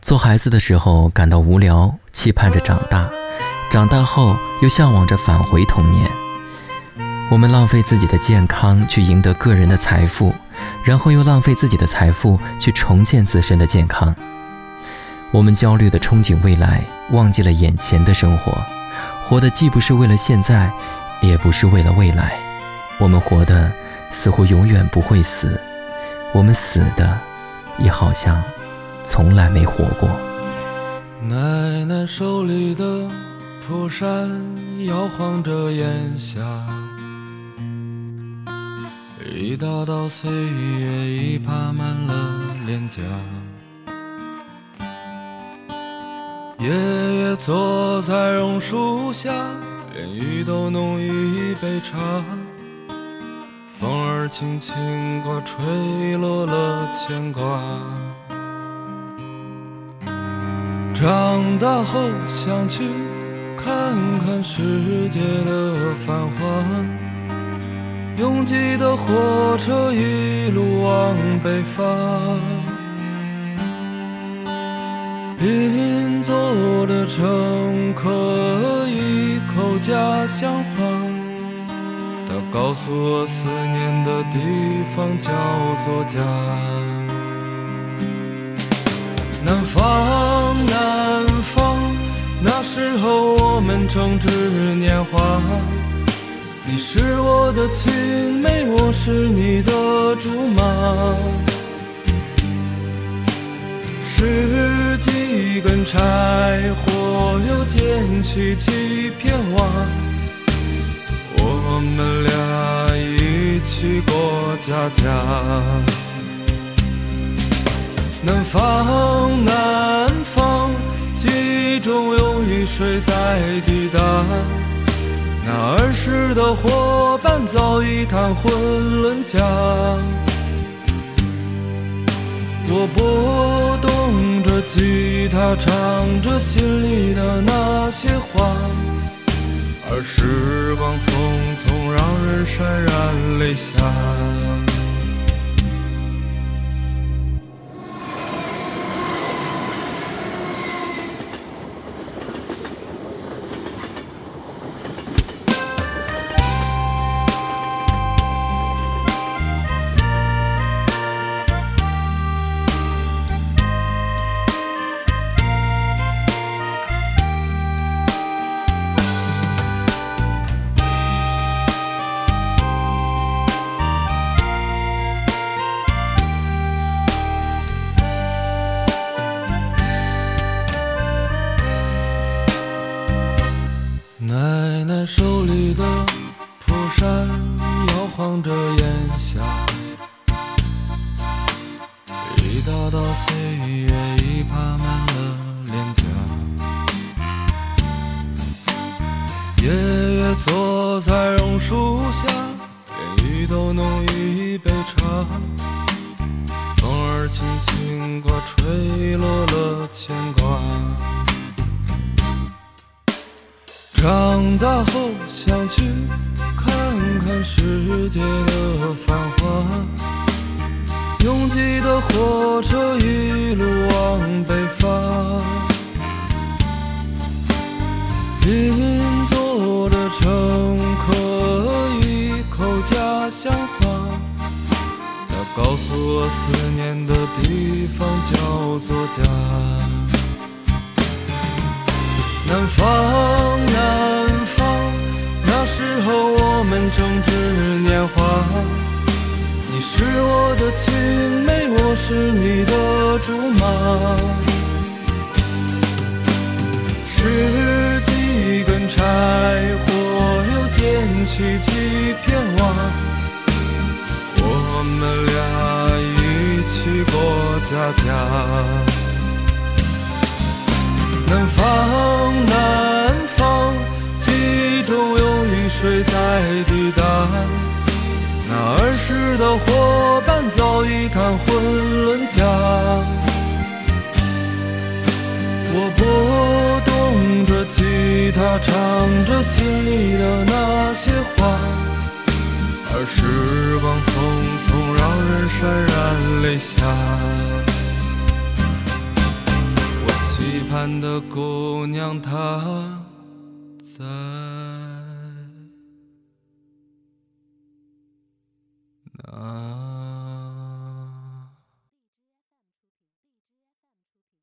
做孩子的时候感到无聊，期盼着长大；长大后又向往着返回童年。我们浪费自己的健康去赢得个人的财富，然后又浪费自己的财富去重建自身的健康。我们焦虑地憧憬未来，忘记了眼前的生活，活的既不是为了现在，也不是为了未来。我们活的似乎永远不会死，我们死的也好像从来没活过。奶奶手里的蒲扇摇晃着烟霞，一道道岁月已爬满了脸颊。爷爷坐在榕树下，连雨都弄一杯茶。风儿轻轻刮，吹落了牵挂。长大后想去看看世界的繁华，拥挤的火车一路往北方。邻座的乘客一口家乡话，他告诉我思念的地方叫做家。南方，候我们正值年华。你是我的青梅，我是你的竹马。十几根柴火，又捡起几片瓦，我们俩一起过家家。南方，那，记忆中有雨水在滴答，那儿时的伙伴早已谈婚论嫁。我拨动着吉他，唱着心里的那些话，而时光匆匆，让人潸然泪下。山摇晃着烟霞，一道道岁月已爬满了脸颊。爷爷坐在榕树下，给绿豆弄一杯茶。风儿轻轻刮，吹落了牵挂。长大后想去看。世界的繁华，拥挤的火车一路往北方。邻座的乘客一口家乡话，他告诉我思念的地方叫做家。南方，南方，时候我们正值年华。你是我的青梅，我是你的竹马。十几根柴火。又捡起几片瓦，我们俩一起过家家。南方，南方，记忆中水在滴答。那儿时的伙伴早已谈婚论嫁。我拨动着吉他，唱着心里的那些话，而时光匆匆，让人潸然泪下。我期盼的姑娘她在。